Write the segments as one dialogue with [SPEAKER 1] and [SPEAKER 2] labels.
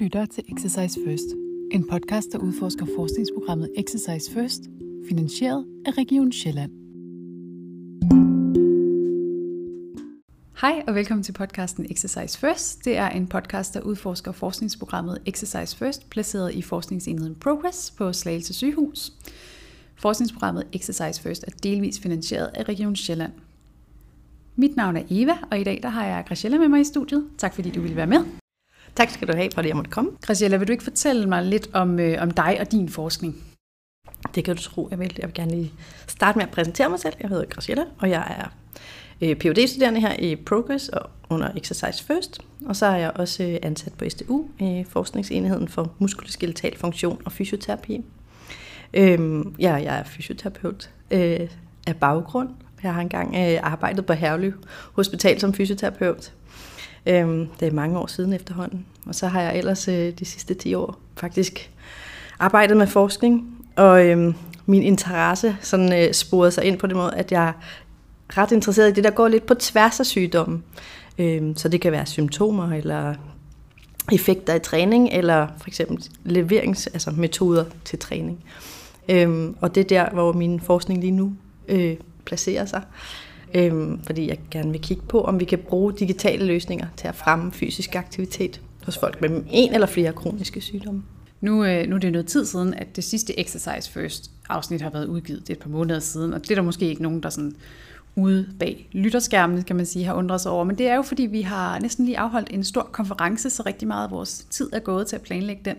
[SPEAKER 1] lytter til Exercise First, en podcast, der udforsker forskningsprogrammet Exercise First, finansieret af Region Sjælland. Hej og velkommen til podcasten Exercise First. Det er en podcast, der udforsker forskningsprogrammet Exercise First, placeret i forskningsenheden Progress på Slagelse Sygehus. Forskningsprogrammet Exercise First er delvis finansieret af Region Sjælland. Mit navn er Eva, og i dag der har jeg Graciela med mig i studiet. Tak fordi du ville være med.
[SPEAKER 2] Tak skal du have, for at jeg måtte komme.
[SPEAKER 1] Graciela, vil du ikke fortælle mig lidt om, øh, om dig og din forskning?
[SPEAKER 2] Det kan du tro, jeg vil. Jeg vil gerne lige starte med at præsentere mig selv. Jeg hedder Graciela, og jeg er øh, phd studerende her i Progress og under Exercise First. Og så er jeg også øh, ansat på SDU i forskningsenheden for muskuloskeletal funktion og fysioterapi. Øhm, ja, jeg er fysioterapeut øh, af baggrund. Jeg har engang øh, arbejdet på Herlev Hospital som fysioterapeut. Øhm, det er mange år siden efterhånden. Og så har jeg ellers øh, de sidste 10 år faktisk arbejdet med forskning. Og øhm, min interesse sådan, øh, sporede sig ind på den måde, at jeg er ret interesseret i det, der går lidt på tværs af sygdommen. Øhm, så det kan være symptomer eller effekter i træning, eller for eksempel leverings, altså metoder til træning. Øhm, og det er der, hvor min forskning lige nu øh, placerer sig. Øhm, fordi jeg gerne vil kigge på, om vi kan bruge digitale løsninger til at fremme fysisk aktivitet hos folk med en eller flere kroniske sygdomme.
[SPEAKER 1] Nu, øh, nu er det noget tid siden, at det sidste Exercise First afsnit har været udgivet. Det er et par måneder siden, og det er der måske ikke nogen, der sådan ude bag lytterskærmen, kan man sige, har undret sig over. Men det er jo, fordi vi har næsten lige afholdt en stor konference, så rigtig meget af vores tid er gået til at planlægge den.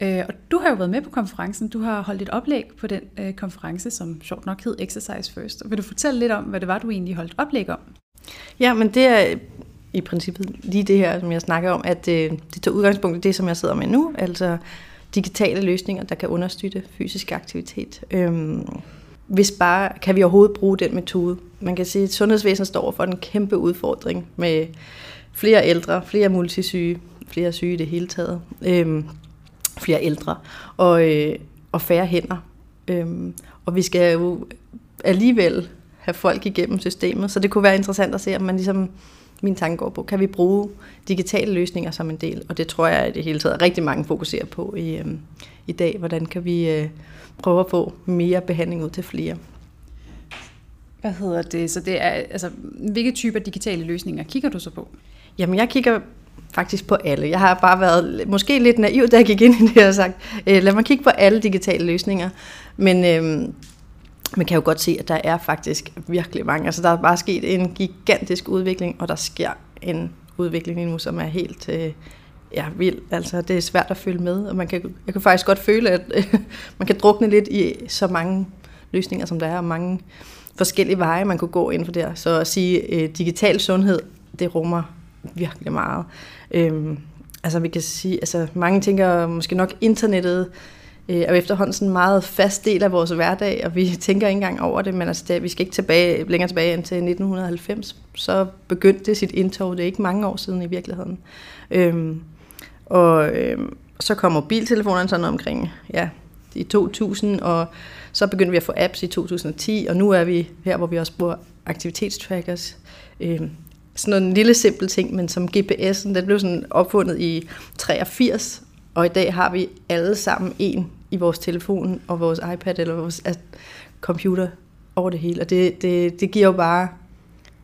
[SPEAKER 1] Øh, og du har jo været med på konferencen. Du har holdt et oplæg på den øh, konference, som sjovt nok hed Exercise First. Vil du fortælle lidt om, hvad det var, du egentlig holdt oplæg om?
[SPEAKER 2] Ja, men det er i princippet lige det her, som jeg snakker om, at øh, det tager udgangspunkt i det, som jeg sidder med nu, altså digitale løsninger, der kan understøtte fysisk aktivitet. Øhm, hvis bare kan vi overhovedet bruge den metode. Man kan sige, at sundhedsvæsenet står for en kæmpe udfordring med flere ældre, flere multisyge, flere syge i det hele taget. Øhm, flere ældre og, øh, og færre hænder. Øhm, og vi skal jo alligevel have folk igennem systemet, så det kunne være interessant at se, om man ligesom, min tanke går på, kan vi bruge digitale løsninger som en del, og det tror jeg i det hele taget rigtig mange fokuserer på i, øhm, i dag. Hvordan kan vi øh, prøve at få mere behandling ud til flere?
[SPEAKER 1] Hvad hedder det? Så det er, altså, hvilke typer digitale løsninger kigger du så på?
[SPEAKER 2] Jamen, jeg kigger faktisk på alle. Jeg har bare været måske lidt naiv, da jeg gik ind i det og sagt, øh, lad mig kigge på alle digitale løsninger. Men øh, man kan jo godt se, at der er faktisk virkelig mange. Altså der er bare sket en gigantisk udvikling, og der sker en udvikling nu, som er helt øh, ja, vild. Altså det er svært at følge med, og man kan, jeg kan faktisk godt føle, at øh, man kan drukne lidt i så mange løsninger, som der er, og mange forskellige veje, man kunne gå ind for det. Så at sige øh, digital sundhed, det rummer virkelig meget. Øhm, altså vi kan sige, altså mange tænker måske nok internettet øh, er efterhånden sådan en meget fast del af vores hverdag, og vi tænker ikke engang over det, men altså det, vi skal ikke tilbage, længere tilbage end til 1990. Så begyndte det sit indtog, det er ikke mange år siden i virkeligheden. Øhm, og øhm, så kom mobiltelefonerne sådan omkring, ja, i 2000, og så begyndte vi at få apps i 2010, og nu er vi her, hvor vi også bruger aktivitetstrackers. Øhm, sådan en lille simpel ting, men som GPS'en, den blev sådan opfundet i 83, og i dag har vi alle sammen en i vores telefon og vores iPad eller vores computer over det hele. Og det, det, det giver jo bare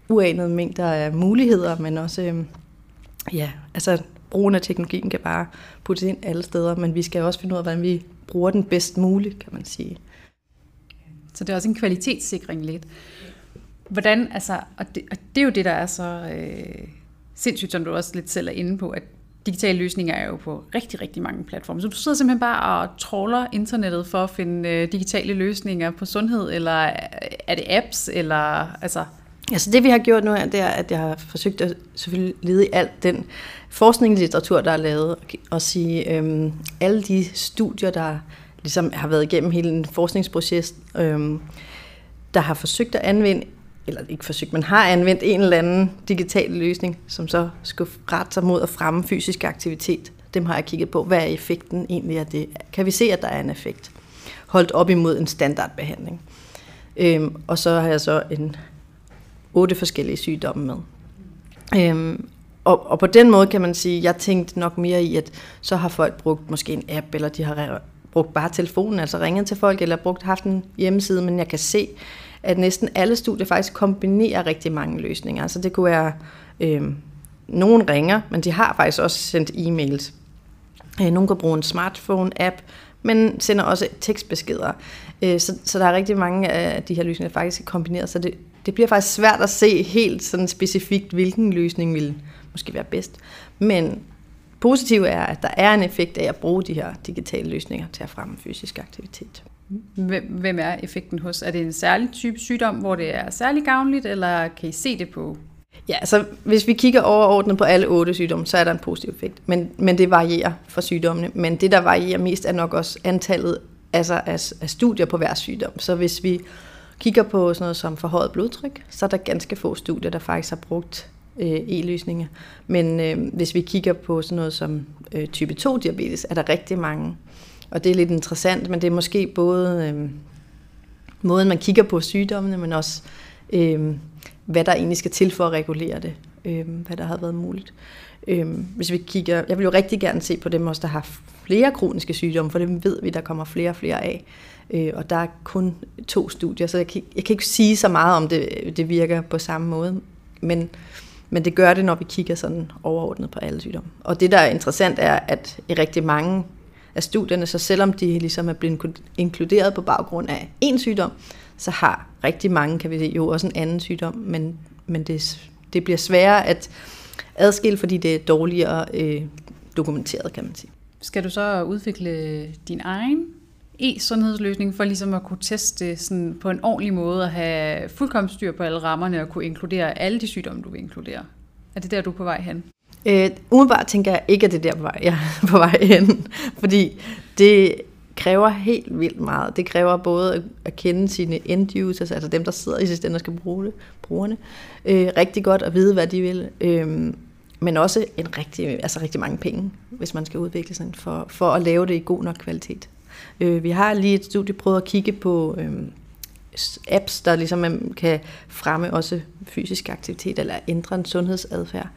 [SPEAKER 2] uanede mængder af muligheder, men også, øhm, ja, altså brugen af teknologien kan bare puttes ind alle steder, men vi skal også finde ud af, hvordan vi bruger den bedst muligt, kan man sige.
[SPEAKER 1] Så det er også en kvalitetssikring lidt. Hvordan, altså, og det, og det er jo det, der er så øh, sindssygt, som du også lidt selv er inde på, at digitale løsninger er jo på rigtig, rigtig mange platforme. Så du sidder simpelthen bare og trawler internettet for at finde øh, digitale løsninger på sundhed, eller er det apps, eller altså...
[SPEAKER 2] Altså det vi har gjort nu er, det er, at jeg har forsøgt at selvfølgelig lede i alt den forskningslitteratur, der er lavet, og sige, øhm, alle de studier, der ligesom har været igennem hele en forskningsproces, øhm, der har forsøgt at anvende eller ikke forsøgt, man har anvendt en eller anden digital løsning, som så skulle rette sig mod at fremme fysisk aktivitet. Dem har jeg kigget på. Hvad er effekten egentlig af det? Kan vi se, at der er en effekt? Holdt op imod en standardbehandling. Øhm, og så har jeg så en otte forskellige sygdomme med. Øhm, og, og på den måde kan man sige, jeg tænkte nok mere i, at så har folk brugt måske en app, eller de har brugt bare telefonen, altså ringet til folk, eller brugt haft en hjemmeside, men jeg kan se, at næsten alle studier faktisk kombinerer rigtig mange løsninger. Altså det kunne være, øh, nogen ringer, men de har faktisk også sendt e-mails. Øh, nogen kan bruge en smartphone-app, men sender også tekstbeskeder. Øh, så, så der er rigtig mange af de her løsninger, der faktisk er kombineret, så det, det bliver faktisk svært at se helt sådan specifikt, hvilken løsning vil måske være bedst. Men positivt er, at der er en effekt af at bruge de her digitale løsninger til at fremme fysisk aktivitet.
[SPEAKER 1] Hvem er effekten hos? Er det en særlig type sygdom, hvor det er særlig gavnligt, eller kan I se det på
[SPEAKER 2] Ja, så hvis vi kigger overordnet på alle otte sygdomme, så er der en positiv effekt. Men, men det varierer for sygdommene. Men det, der varierer mest, er nok også antallet altså af, af studier på hver sygdom. Så hvis vi kigger på sådan noget som forhøjet blodtryk, så er der ganske få studier, der faktisk har brugt øh, e-løsninger. Men øh, hvis vi kigger på sådan noget som øh, type 2-diabetes, er der rigtig mange. Og det er lidt interessant, men det er måske både øh, måden, man kigger på sygdommene, men også øh, hvad der egentlig skal til for at regulere det, øh, hvad der har været muligt. Øh, hvis vi kigger, jeg vil jo rigtig gerne se på dem også, der har flere kroniske sygdomme, for det ved vi, der kommer flere og flere af. Øh, og der er kun to studier, så jeg kan, jeg kan ikke sige så meget om det, det virker på samme måde. Men, men det gør det, når vi kigger sådan overordnet på alle sygdomme. Og det, der er interessant, er, at i rigtig mange af studierne, så selvom de ligesom er blevet inkluderet på baggrund af en sygdom, så har rigtig mange, kan vi se, jo også en anden sygdom, men, men det, det bliver sværere at adskille, fordi det er dårligere øh, dokumenteret, kan man sige.
[SPEAKER 1] Skal du så udvikle din egen e-sundhedsløsning for ligesom at kunne teste sådan på en ordentlig måde og have fuldkommen styr på alle rammerne og kunne inkludere alle de sygdomme, du vil inkludere? Er det der, du er på vej hen?
[SPEAKER 2] Øh, umiddelbart tænker jeg ikke, at det er der på vej, jeg er på vej hen, fordi det kræver helt vildt meget. Det kræver både at kende sine end users, altså, altså dem, der sidder i systemet og skal bruge det, brugerne, øh, rigtig godt at vide, hvad de vil. Øh, men også en rigtig, altså rigtig mange penge, hvis man skal udvikle sådan for, for at lave det i god nok kvalitet. Øh, vi har lige et studie prøvet at kigge på øh, apps, der ligesom øhm, kan fremme også fysisk aktivitet eller ændre en sundhedsadfærd.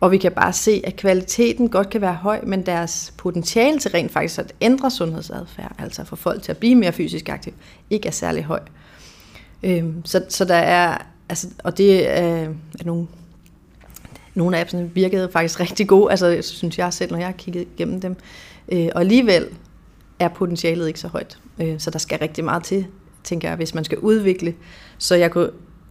[SPEAKER 2] Og vi kan bare se, at kvaliteten godt kan være høj, men deres potentiale til rent faktisk at ændre sundhedsadfærd, altså for folk til at blive mere fysisk aktiv, ikke er særlig høj. Øhm, så, så der er, altså, og det er, er nogle, nogle af appsene virkede faktisk rigtig gode, altså synes jeg selv, når jeg har kigget igennem dem. Øh, og alligevel er potentialet ikke så højt, øh, så der skal rigtig meget til, tænker jeg, hvis man skal udvikle. Så jeg kunne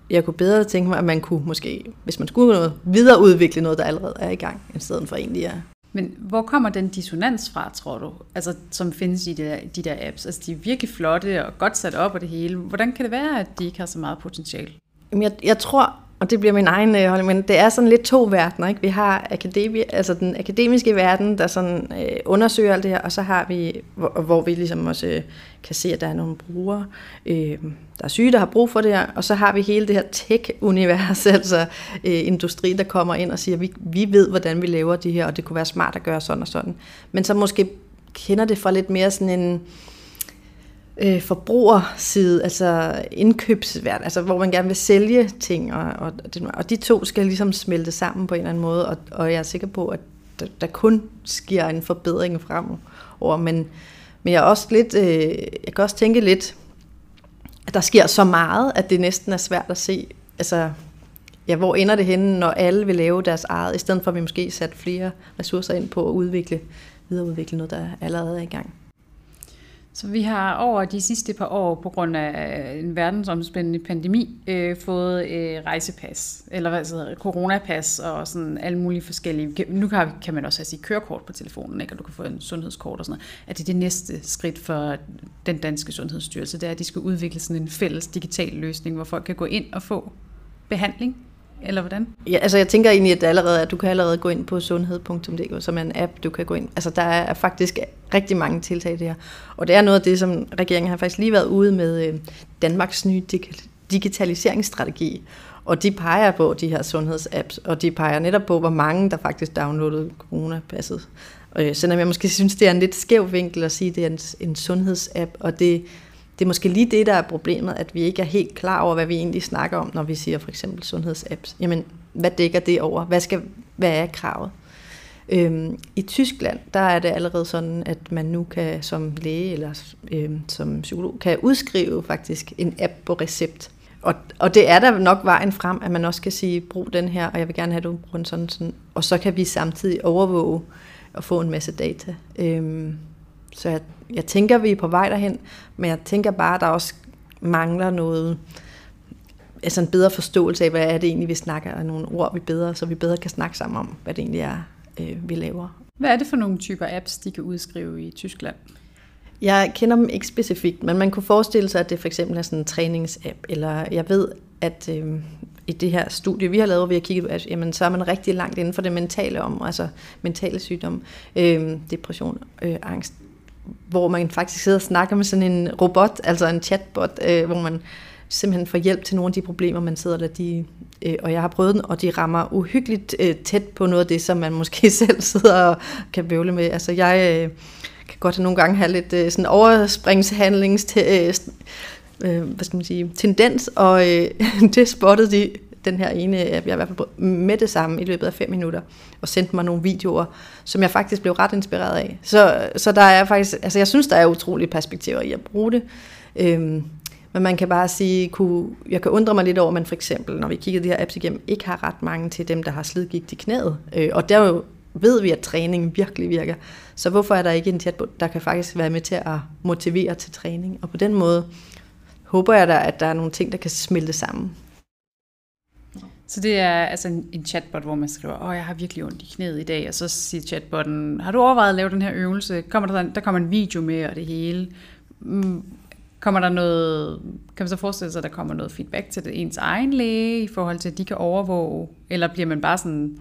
[SPEAKER 2] jeg kunne bedre tænke mig, at man kunne måske, hvis man skulle noget, videreudvikle noget, der allerede er i gang, i stedet for egentlig er.
[SPEAKER 1] Men hvor kommer den dissonans fra, tror du, altså, som findes i de der, de der apps? Altså, de er virkelig flotte og godt sat op og det hele. Hvordan kan det være, at de ikke har så meget potentiale?
[SPEAKER 2] Jamen, jeg, jeg tror, og det bliver min egen øh, holdning, men det er sådan lidt to verdener. Ikke? Vi har akademi, altså den akademiske verden, der sådan øh, undersøger alt det her, og så har vi, hvor, hvor vi ligesom også øh, kan se, at der er nogle brugere, øh, der er syge, der har brug for det her, og så har vi hele det her tech-univers, altså øh, industri, der kommer ind og siger, vi, vi ved, hvordan vi laver det her, og det kunne være smart at gøre sådan og sådan. Men så måske kender det fra lidt mere sådan en øh, forbrugerside, altså indkøbsvært, altså hvor man gerne vil sælge ting, og, og, og de to skal ligesom smelte sammen på en eller anden måde, og, og jeg er sikker på, at der, der kun sker en forbedring fremover, men, men jeg er også lidt, øh, jeg kan også tænke lidt, at der sker så meget, at det næsten er svært at se, altså, ja, hvor ender det henne, når alle vil lave deres eget, i stedet for at vi måske sat flere ressourcer ind på at udvikle, videreudvikle noget, der allerede er i gang.
[SPEAKER 1] Så vi har over de sidste par år, på grund af øh, en verdensomspændende pandemi, øh, fået øh, rejsepas, eller hvad hedder coronapas, og sådan alle mulige forskellige. Nu kan, kan man også have sit kørekort på telefonen, ikke? og du kan få en sundhedskort og sådan noget. At det er det næste skridt for den danske sundhedsstyrelse, det er, at de skal udvikle sådan en fælles digital løsning, hvor folk kan gå ind og få behandling eller hvordan?
[SPEAKER 2] Ja, altså jeg tænker egentlig, at, det allerede, at du kan allerede gå ind på sundhed.dk, som er en app, du kan gå ind. Altså der er faktisk rigtig mange tiltag der. Og det er noget af det, som regeringen har faktisk lige været ude med øh, Danmarks nye digitaliseringsstrategi. Og de peger på de her sundhedsapps, og de peger netop på, hvor mange der faktisk downloadede coronapasset. Øh, selvom jeg måske synes, det er en lidt skæv vinkel at sige, at det er en, en sundhedsapp, og det det er måske lige det, der er problemet, at vi ikke er helt klar over, hvad vi egentlig snakker om, når vi siger for eksempel sundhedsapps. Jamen, hvad dækker det over? Hvad skal, hvad er kravet? Øhm, I Tyskland, der er det allerede sådan, at man nu kan som læge eller øhm, som psykolog, kan udskrive faktisk en app på recept. Og, og det er der nok vejen frem, at man også kan sige, brug den her, og jeg vil gerne have, at du bruger den sådan, sådan. Og så kan vi samtidig overvåge og få en masse data. Øhm, så jeg, jeg tænker, vi er på vej derhen, men jeg tænker bare, at der også mangler noget, altså en bedre forståelse af, hvad er det egentlig, vi snakker, og nogle ord, vi bedre, så vi bedre kan snakke sammen om, hvad det egentlig er, øh, vi laver.
[SPEAKER 1] Hvad er det for nogle typer apps, de kan udskrive i Tyskland?
[SPEAKER 2] Jeg kender dem ikke specifikt, men man kunne forestille sig, at det for eksempel er sådan en træningsapp, eller jeg ved, at øh, i det her studie, vi har lavet, hvor vi har kigget på, at jamen, så er man rigtig langt inden for det mentale om, altså mentale sygdomme, øh, depression, øh, angst, hvor man faktisk sidder og snakker med sådan en robot, altså en chatbot, øh, hvor man simpelthen får hjælp til nogle af de problemer, man sidder der. De, øh, og jeg har prøvet den, og de rammer uhyggeligt øh, tæt på noget af det, som man måske selv sidder og kan bøvle med. Altså jeg øh, kan godt nogle gange have lidt øh, sådan overspringshandlings... Øh, øh, hvad skal man sige, tendens, og øh, det spottede de den her ene app, jeg i hvert fald med det samme i løbet af fem minutter, og sendte mig nogle videoer, som jeg faktisk blev ret inspireret af. Så, så der er faktisk, altså jeg synes, der er utrolige perspektiver i at bruge det. Øhm, men man kan bare sige, kunne, jeg kan undre mig lidt over, at man for eksempel, når vi kigger de her apps igennem, ikke har ret mange til dem, der har slidgigt i knæet. Øh, og der jo ved vi, at træning virkelig virker. Så hvorfor er der ikke en chatbot, der kan faktisk være med til at motivere til træning? Og på den måde håber jeg da, at der er nogle ting, der kan smelte sammen.
[SPEAKER 1] Så det er altså en, en chatbot, hvor man skriver, åh, jeg har virkelig ondt i knæet i dag, og så siger chatbotten, har du overvejet at lave den her øvelse? Kommer der, der kommer en video med og det hele. Mm, kommer der noget, kan man så forestille sig, at der kommer noget feedback til det, ens egen læge, i forhold til, at de kan overvåge, eller bliver man bare sådan,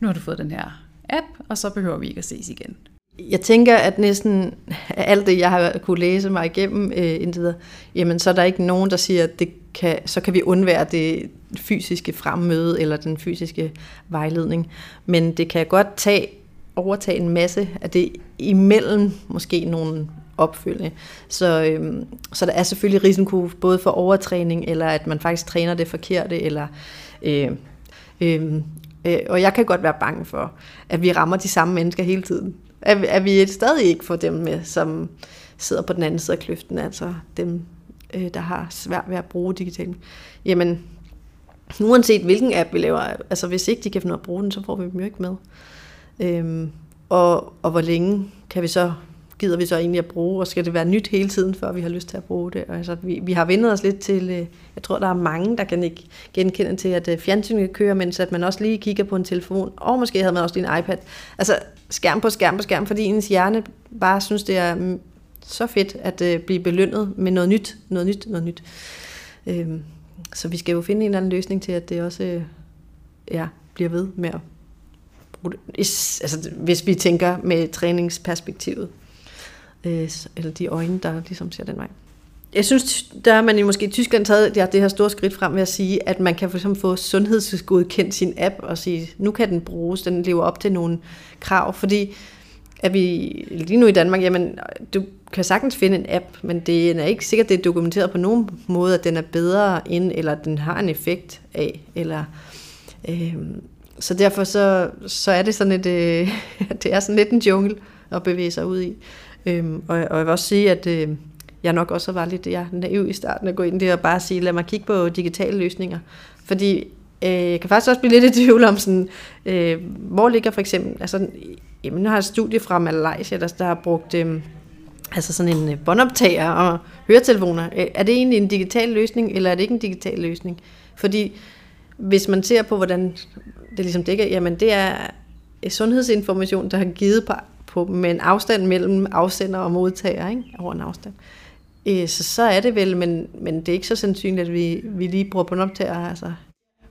[SPEAKER 1] nu har du fået den her app, og så behøver vi ikke at ses igen?
[SPEAKER 2] Jeg tænker, at næsten alt det, jeg har kunne læse mig igennem øh, indtil videre, jamen så er der ikke nogen, der siger, at det kan, så kan vi undvære det fysiske fremmøde eller den fysiske vejledning. Men det kan godt tage, overtage en masse af det imellem måske nogle opfølgende. Så, øhm, så der er selvfølgelig risiko både for overtræning, eller at man faktisk træner det forkerte, eller øh, øh, øh, og jeg kan godt være bange for, at vi rammer de samme mennesker hele tiden. At, at vi stadig ikke får dem med, som sidder på den anden side af kløften, altså dem, øh, der har svært ved at bruge digitalt. Jamen, uanset hvilken app vi laver, altså hvis ikke de kan finde at bruge den, så får vi dem jo ikke med. Øhm, og, og hvor længe kan vi så gider vi så egentlig at bruge, og skal det være nyt hele tiden, før vi har lyst til at bruge det. Og altså, vi, vi har vendet os lidt til, øh, jeg tror, der er mange, der kan ikke genkende til, at øh, fjernsynet kører, mens at man også lige kigger på en telefon, og måske havde man også lige en iPad. Altså skærm på skærm på skærm, fordi ens hjerne bare synes, det er mm, så fedt at øh, blive belønnet med noget nyt, noget nyt, noget nyt. Øhm, så vi skal jo finde en eller anden løsning til, at det også øh, ja, bliver ved med at bruge det. Altså, hvis vi tænker med træningsperspektivet øh, eller de øjne, der ligesom ser den vej. Jeg synes, der har man i måske i Tyskland taget ja, det her store skridt frem ved at sige, at man kan for eksempel få sundhedsgodkendt sin app og sige, nu kan den bruges, den lever op til nogle krav, fordi at vi lige nu i Danmark, jamen, du kan sagtens finde en app, men det er ikke sikkert, det er dokumenteret på nogen måde, at den er bedre end, eller at den har en effekt af, eller øh, så derfor så, så er det sådan et, øh, det er sådan lidt en jungle at bevæge sig ud i. Øhm, og, og jeg vil også sige, at øh, jeg nok også var lidt ja, naiv i starten at gå ind der og bare sige, lad mig kigge på digitale løsninger. Fordi øh, jeg kan faktisk også blive lidt i tvivl om, sådan, øh, hvor ligger for eksempel, altså, jamen, nu har jeg et studie fra Malaysia, der, der har brugt øh, altså sådan en øh, båndoptager og høretelefoner. Øh, er det egentlig en digital løsning, eller er det ikke en digital løsning? Fordi hvis man ser på, hvordan det ligesom dækker, jamen det er sundhedsinformation, der har givet på på, med en afstand mellem afsender og modtager, ikke? over en afstand. Øh, så, så er det vel, men, men det er ikke så sandsynligt, at vi, vi lige bruger på en optager. Altså.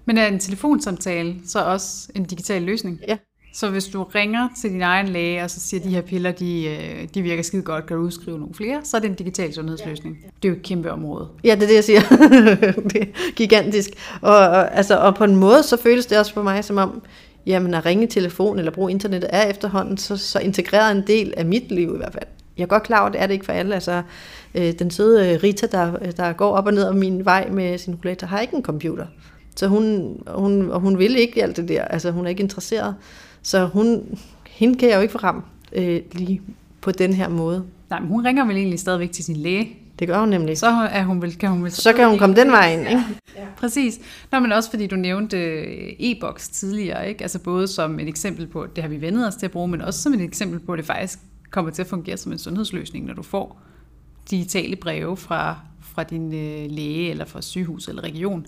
[SPEAKER 1] Men er en telefonsamtale så også en digital løsning?
[SPEAKER 2] Ja.
[SPEAKER 1] Så hvis du ringer til din egen læge, og så siger, at de her piller, de, øh, de virker skide godt, kan du udskrive nogle flere, så er det en digital sundhedsløsning. Ja. Det er jo et kæmpe område.
[SPEAKER 2] Ja, det er det, jeg siger. det er gigantisk. Og, og, altså, og på en måde, så føles det også for mig som om, jamen at ringe i telefon eller bruge internettet er efterhånden så, så integreret en del af mit liv i hvert fald. Jeg er godt klar over, at det er det ikke for alle. Altså, øh, den søde øh, Rita, der, der går op og ned af min vej med sin rollator, har ikke en computer. Så hun, hun, og hun vil ikke alt det der, altså hun er ikke interesseret. Så hun, hende kan jeg jo ikke få ramt øh, lige på den her måde.
[SPEAKER 1] Nej, men hun ringer vel egentlig stadigvæk til sin læge.
[SPEAKER 2] Det gør hun nemlig.
[SPEAKER 1] Så er hun vel, kan hun vel...
[SPEAKER 2] Så kan hun komme den vej ind, ikke?
[SPEAKER 1] Ja. Præcis. Nå, men også fordi du nævnte øh, e-boks tidligere, ikke? Altså både som et eksempel på, det har vi vendet os til at bruge, men også som et eksempel på, at det faktisk kommer til at fungere som en sundhedsløsning, når du får digitale breve fra, fra din øh, læge eller fra sygehus eller region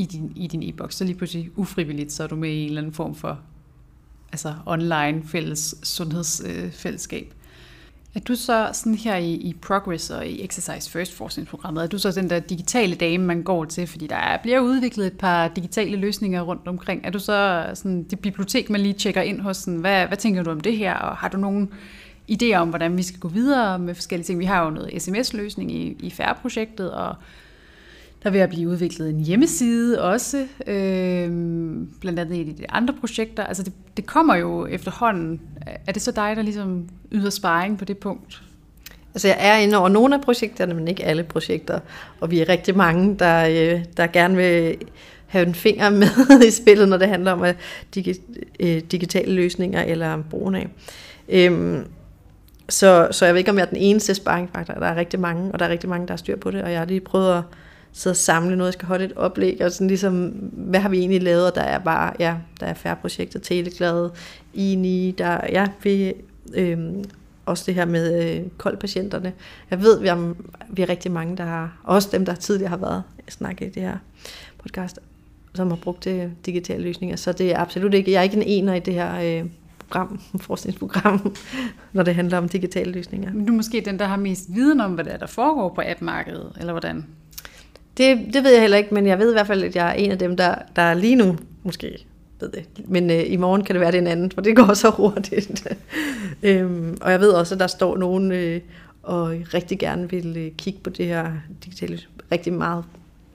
[SPEAKER 1] i din, i din e-boks. Så lige pludselig ufrivilligt, så er du med i en eller anden form for altså online fælles sundhedsfællesskab. Øh, er du så sådan her i, i Progress og i Exercise First forskningsprogrammet, er du så den der digitale dame, man går til, fordi der er, bliver udviklet et par digitale løsninger rundt omkring. Er du så sådan det bibliotek, man lige tjekker ind hos, sådan, hvad, hvad tænker du om det her, og har du nogen idéer om, hvordan vi skal gå videre med forskellige ting? Vi har jo noget sms-løsning i, i Færre-projektet, og der vil blive udviklet en hjemmeside også, øh, blandt andet i de andre projekter. Altså det, det kommer jo efterhånden. Er det så dig, der ligesom yder sparring på det punkt?
[SPEAKER 2] Altså jeg er inde over nogle af projekterne, men ikke alle projekter. Og vi er rigtig mange, der, øh, der gerne vil have en finger med i spillet, når det handler om øh, digitale løsninger eller brugen af. Øhm, så, så jeg ved ikke, om jeg er den eneste sparringfaktor. Der er rigtig mange, og der er rigtig mange, der har styr på det. Og jeg har lige prøvet at sidde og samle noget, jeg skal holde et oplæg, og sådan ligesom, hvad har vi egentlig lavet, og der er bare, ja, der er færre projekter, Teleglade, INI, e der, ja, vi, øhm, også det her med øh, koldpatienterne. Jeg ved, vi er, vi er rigtig mange, der har, også dem, der tidligere har været snakket i det her podcast, som har brugt det, digitale løsninger. Så det er absolut ikke, jeg er ikke en ener i det her øh, program, forskningsprogram, når det handler om digitale løsninger.
[SPEAKER 1] Men du er måske den, der har mest viden om, hvad der, er, der foregår på app-markedet, eller hvordan?
[SPEAKER 2] Det, det ved jeg heller ikke, men jeg ved i hvert fald, at jeg er en af dem, der, der lige nu måske ved det. Men øh, i morgen kan det være det en anden, for det går så hurtigt. øhm, og jeg ved også, at der står nogen øh, og rigtig gerne vil øh, kigge på det her digitale rigtig meget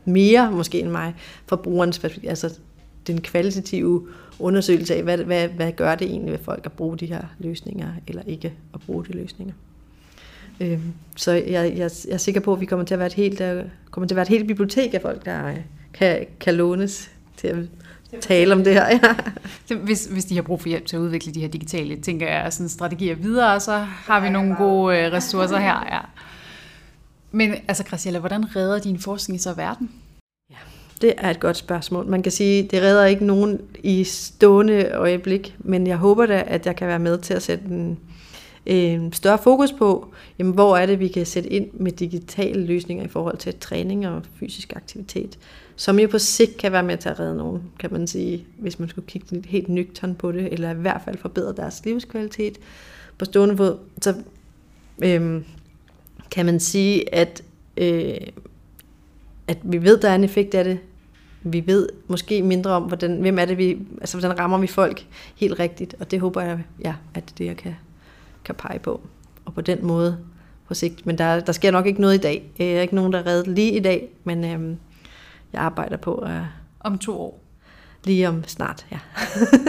[SPEAKER 2] mere måske end mig fra brugerens perspektiv. Altså den kvalitative undersøgelse af, hvad, hvad, hvad gør det egentlig ved folk at bruge de her løsninger, eller ikke at bruge de løsninger. Øh, så jeg, jeg, jeg er sikker på, at vi kommer til at være et helt, der kommer til at være et helt bibliotek af folk, der øh, kan, kan lånes til at tale om det her.
[SPEAKER 1] Ja. Hvis, hvis de har brug for hjælp til at udvikle de her digitale, tænker jeg, sådan strategier videre, så har vi nogle gode øh, ressourcer her. Ja. Men altså, Graciela, hvordan redder din forskning så verden?
[SPEAKER 2] Ja, det er et godt spørgsmål. Man kan sige, det redder ikke nogen i stående øjeblik, men jeg håber da, at jeg kan være med til at sætte en, øh, større fokus på, jamen, hvor er det, vi kan sætte ind med digitale løsninger i forhold til træning og fysisk aktivitet, som jo på sigt kan være med til at redde nogen, kan man sige, hvis man skulle kigge lidt helt nøgtern på det, eller i hvert fald forbedre deres livskvalitet på stående fod. Så øh, kan man sige, at, øh, at vi ved, der er en effekt af det, vi ved måske mindre om, hvordan, hvem er det, vi, altså hvordan rammer vi folk helt rigtigt, og det håber jeg, ja, at det er det, jeg kan kan pege på. Og på den måde på sigt. Men der, der sker nok ikke noget i dag. Jeg er ikke nogen, der er reddet lige i dag, men øhm, jeg arbejder på... Øh,
[SPEAKER 1] om to år?
[SPEAKER 2] Lige om snart, ja.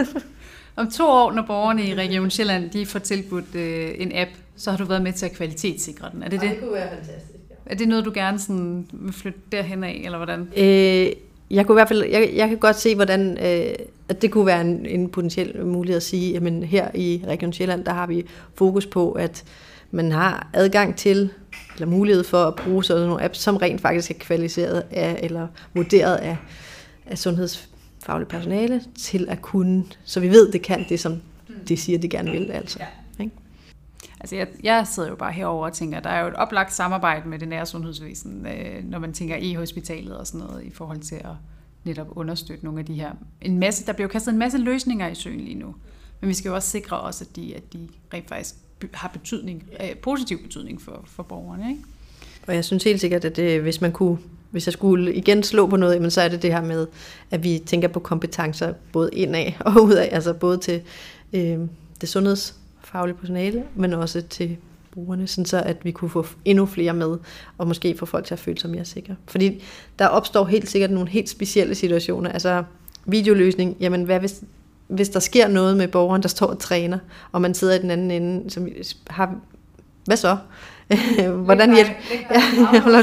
[SPEAKER 1] om to år, når borgerne i Region Sjælland de får tilbudt øh, en app, så har du været med til at kvalitetssikre den. Er det
[SPEAKER 2] det? det kunne være fantastisk. Ja.
[SPEAKER 1] Er det noget, du gerne sådan vil flytte derhen af, eller hvordan?
[SPEAKER 2] Øh, jeg kunne i hvert fald, jeg, jeg kan godt se, hvordan øh, at det kunne være en, en potentiel mulighed at sige, jamen her i Region Sjælland, der har vi fokus på, at man har adgang til, eller mulighed for at bruge sådan nogle apps, som rent faktisk er kvalificeret af, eller vurderet af, af sundhedsfagligt personale, til at kunne, så vi ved, det kan det, som de siger, de gerne vil. Altså. Ja.
[SPEAKER 1] Altså jeg, jeg sidder jo bare herover og tænker, der er jo et oplagt samarbejde med det nære sundhedsvæsen, øh, når man tænker i hospitalet og sådan noget, i forhold til at netop understøtte nogle af de her. En masse, der bliver jo kastet en masse løsninger i søen lige nu. Men vi skal jo også sikre os, at de, at de rent faktisk har betydning, øh, positiv betydning for, for borgerne. Ikke?
[SPEAKER 2] Og jeg synes helt sikkert, at det, hvis man kunne hvis jeg skulle igen slå på noget, så er det det her med, at vi tænker på kompetencer både indad og udad, altså både til øh, det sundheds faglige personale, men også til brugerne, sådan så at vi kunne få endnu flere med, og måske få folk til at føle sig mere sikre. Fordi der opstår helt sikkert nogle helt specielle situationer. Altså videoløsning, jamen hvad hvis, hvis der sker noget med borgeren, der står og træner, og man sidder i den anden ende, som har hvad så? Hvordan hjælp? Ja,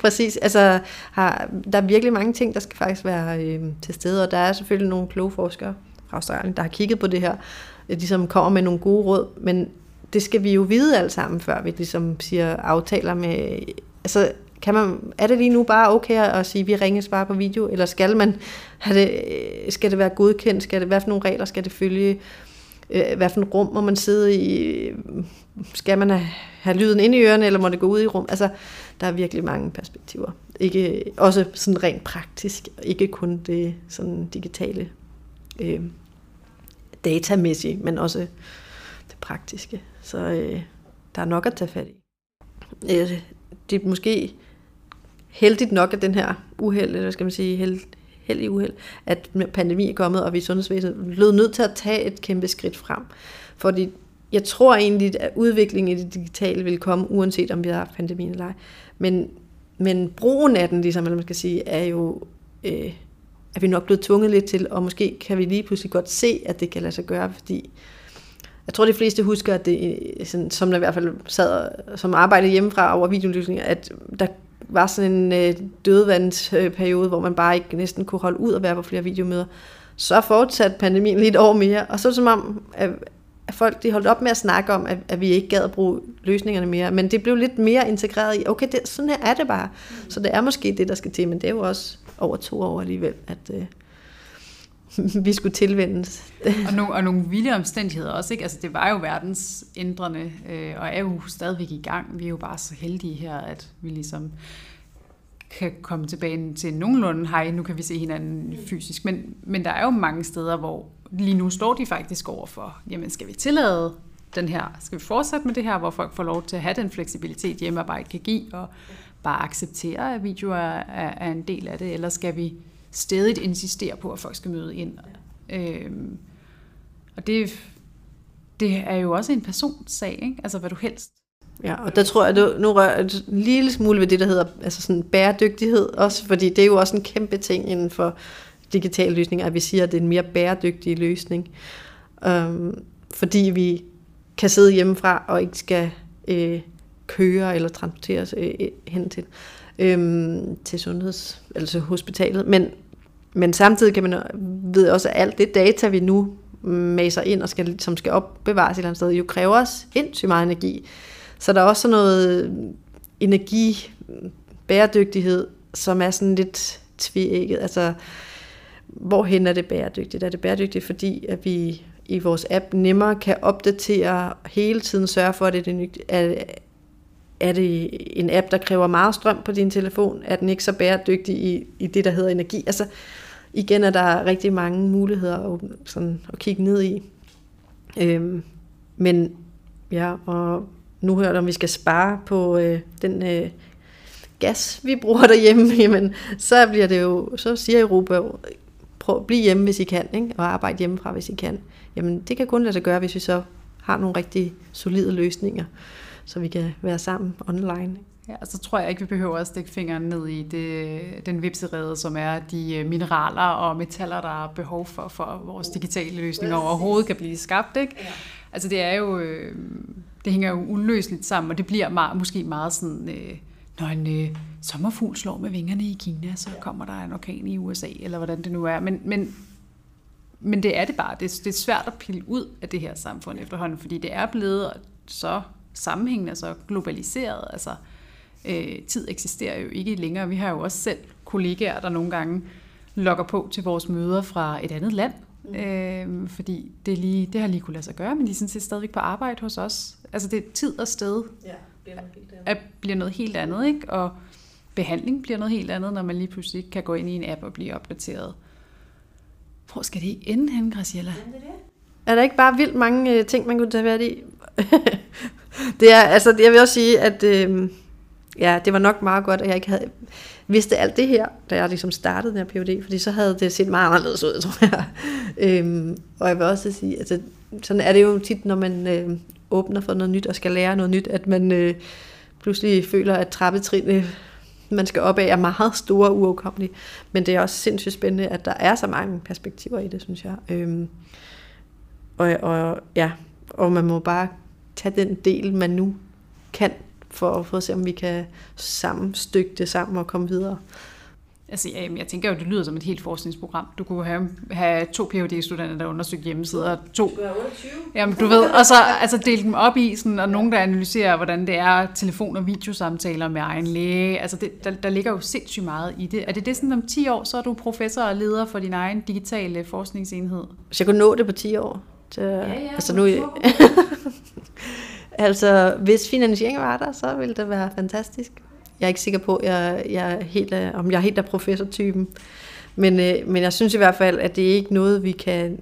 [SPEAKER 2] præcis. Altså, har, der er virkelig mange ting, der skal faktisk være øh, til stede, og der er selvfølgelig nogle kloge forskere fra Australien, der har kigget på det her, ligesom kommer med nogle gode råd, men det skal vi jo vide alt sammen, før vi ligesom siger aftaler med... Altså, kan man, er det lige nu bare okay at sige, at vi ringes bare på video, eller skal man have det, øh, skal det være godkendt, skal det, hvad for nogle regler skal det følge, øh, hvad for en rum må man sidde i, skal man have lyden ind i ørerne, eller må det gå ud i rum? Altså, der er virkelig mange perspektiver. Ikke, også sådan rent praktisk, ikke kun det sådan digitale øh, datamæssige, men også det praktiske. Så øh, der er nok at tage fat i. Øh, det er måske heldigt nok, at den her uheld, eller skal man sige, held, held i uheld, at pandemi er kommet, og vi i sundhedsvæsenet blev nødt til at tage et kæmpe skridt frem. Fordi jeg tror egentlig, at udviklingen i det digitale vil komme, uanset om vi har pandemien eller ej. Men, men brugen af den, ligesom, eller man skal sige, er jo, øh, er vi nok blevet tvunget lidt til, og måske kan vi lige pludselig godt se, at det kan lade sig gøre, fordi jeg tror, de fleste husker, at det, øh, sådan, som der i hvert fald sad som arbejdede hjemmefra over videolysninger, at der var sådan en øh, dødvandsperiode, hvor man bare ikke næsten kunne holde ud og være på flere videomøder. Så fortsatte pandemien lidt år mere, og så som om, at, at folk de holdt op med at snakke om, at, at vi ikke gad at bruge løsningerne mere, men det blev lidt mere integreret i, okay, det, sådan her er det bare. Mm. Så det er måske det, der skal til, men det er jo også over to år alligevel, at øh, vi skulle tilvendes.
[SPEAKER 1] og, nogle, og nogle vilde omstændigheder også, ikke? Altså, det var jo verdensændrende, øh, og er jo stadigvæk i gang. Vi er jo bare så heldige her, at vi ligesom kan komme tilbage til nogenlunde, hej, nu kan vi se hinanden fysisk. Men, men der er jo mange steder, hvor lige nu står de faktisk over for, jamen skal vi tillade den her, skal vi fortsætte med det her, hvor folk får lov til at have den fleksibilitet, hjemmearbejde kan give, og bare acceptere, at video er, er, en del af det, eller skal vi stedigt insistere på, at folk skal møde ind? Øhm, og det, det er jo også en personsag, ikke? altså hvad du helst
[SPEAKER 2] Ja, og der tror jeg, at nu rører en lille smule ved det, der hedder altså sådan bæredygtighed også, fordi det er jo også en kæmpe ting inden for digitale løsninger, at vi siger, at det er en mere bæredygtig løsning. Um, fordi vi kan sidde hjemmefra og ikke skal øh, køre eller transporteres øh, øh hen til, øh, til sundheds, altså hospitalet. Men, men samtidig kan man ved også, at alt det data, vi nu maser ind, og skal, som skal opbevares et eller andet sted, jo kræver os sindssygt meget energi. Så der er også sådan noget energi, bæredygtighed, som er sådan lidt tvækket. Altså, hvorhen er det bæredygtigt? Er det bæredygtigt, fordi at vi i vores app nemmere kan opdatere hele tiden, sørge for, at det er, er det en app, der kræver meget strøm på din telefon? Er den ikke så bæredygtig i, i det, der hedder energi? Altså, igen er der rigtig mange muligheder at, sådan, at kigge ned i. Øhm, men ja, og nu hører du, om vi skal spare på øh, den øh, gas, vi bruger derhjemme, jamen, så bliver det jo, så siger Europa, prøv at blive hjemme, hvis I kan, ikke? og arbejde hjemmefra, hvis I kan. Jamen, det kan kun lade sig gøre, hvis vi så har nogle rigtig solide løsninger, så vi kan være sammen online.
[SPEAKER 1] Ja, så tror jeg ikke, vi behøver at stikke fingeren ned i det, den vipserede, som er de øh, mineraler og metaller, der er behov for, for at vores digitale løsninger overhovedet kan blive skabt. Ikke? Ja. Altså det er jo, øh, det hænger jo uløseligt sammen, og det bliver meget, måske meget sådan, øh, når en sommerfugl slår med vingerne i Kina, så kommer der en orkan i USA, eller hvordan det nu er. Men, men, men det er det bare. Det, det er svært at pille ud af det her samfund efterhånden, fordi det er blevet så sammenhængende, så globaliseret. Altså, øh, tid eksisterer jo ikke længere. Vi har jo også selv kollegaer, der nogle gange logger på til vores møder fra et andet land, Mm. Øh, fordi det, lige, det har lige kunne lade sig gøre, men de er sådan set stadigvæk på arbejde hos os. Altså det er tid og sted. Ja, bliver noget helt andet. At, bliver noget helt andet, ikke? Og behandling bliver noget helt andet, når man lige pludselig kan gå ind i en app og blive opdateret. Hvor skal det ende hen, Graciela?
[SPEAKER 2] Er der ikke bare vildt mange øh, ting, man kunne tage fat i? det er, altså, jeg vil også sige, at øh, ja, det var nok meget godt, at jeg ikke havde vidste alt det her, da jeg ligesom startede den her PhD, fordi så havde det set meget anderledes ud, tror jeg. øhm, og jeg vil også sige, altså, sådan er det jo tit, når man øh, åbner for noget nyt og skal lære noget nyt, at man øh, pludselig føler, at trappetrinene, man skal op af, er meget store og uoverkommelige. Men det er også sindssygt spændende, at der er så mange perspektiver i det, synes jeg. Øhm, og, og, ja, og man må bare tage den del, man nu kan, for, for at se, om vi kan sammenstykke det sammen og komme videre.
[SPEAKER 1] Altså, ja, jeg tænker jo, det lyder som et helt forskningsprogram. Du kunne have, have to Ph.D.-studerende, der undersøgte hjemmesider, og to...
[SPEAKER 2] Du er 28.
[SPEAKER 1] Jamen, du ved, og så altså, dele dem op i, sådan, og nogen, der analyserer, hvordan det er telefon- og videosamtaler med egen læge. Altså, det, der, der ligger jo sindssygt meget i det. Er det det sådan, om 10 år, så er du professor og leder for din egen digitale forskningsenhed?
[SPEAKER 2] Hvis jeg kunne nå det på 10 år. Så,
[SPEAKER 1] ja,
[SPEAKER 2] altså nu, altså, hvis finansieringen var der, så ville det være fantastisk. Jeg er ikke sikker på, at jeg, jeg er helt øh, om jeg er helt af professortypen. Men, øh, men jeg synes i hvert fald, at det er ikke noget, vi kan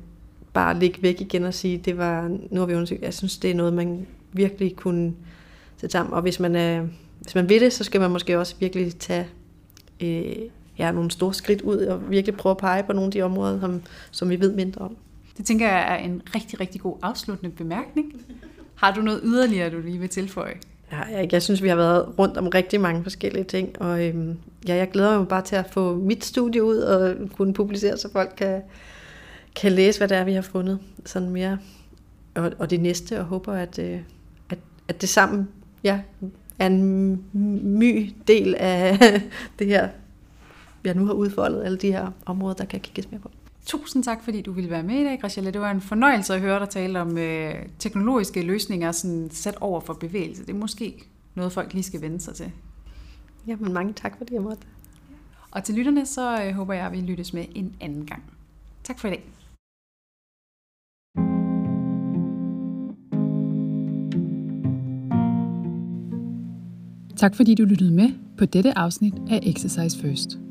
[SPEAKER 2] bare lægge væk igen og sige, det var, nu har vi undersøgt. Jeg synes, det er noget, man virkelig kunne sætte sammen. Og hvis man, øh, hvis man vil det, så skal man måske også virkelig tage øh, ja, nogle store skridt ud og virkelig prøve at pege på nogle af de områder, som, som vi ved mindre om.
[SPEAKER 1] Det tænker jeg er en rigtig, rigtig god afsluttende bemærkning. Har du noget yderligere, du lige vil tilføje?
[SPEAKER 2] Ja, jeg, jeg synes, vi har været rundt om rigtig mange forskellige ting, og øhm, ja, jeg glæder mig bare til at få mit studie ud og kunne publicere, så folk kan, kan læse, hvad det er, vi har fundet sådan mere. Og, og det næste, og håber, at, øh, at, at det sammen ja, er en my del af det her, jeg nu har udfoldet, alle de her områder, der kan kigges mere på.
[SPEAKER 1] Tusind tak, fordi du ville være med i dag, Graciela. Det var en fornøjelse at høre dig tale om øh, teknologiske løsninger sådan sat over for bevægelse. Det er måske noget, folk lige skal vende sig til.
[SPEAKER 2] Jamen, mange tak, fordi jeg måtte.
[SPEAKER 1] Og til lytterne, så øh, håber jeg, at vi lyttes med en anden gang. Tak for i dag. Tak fordi du lyttede med på dette afsnit af Exercise First.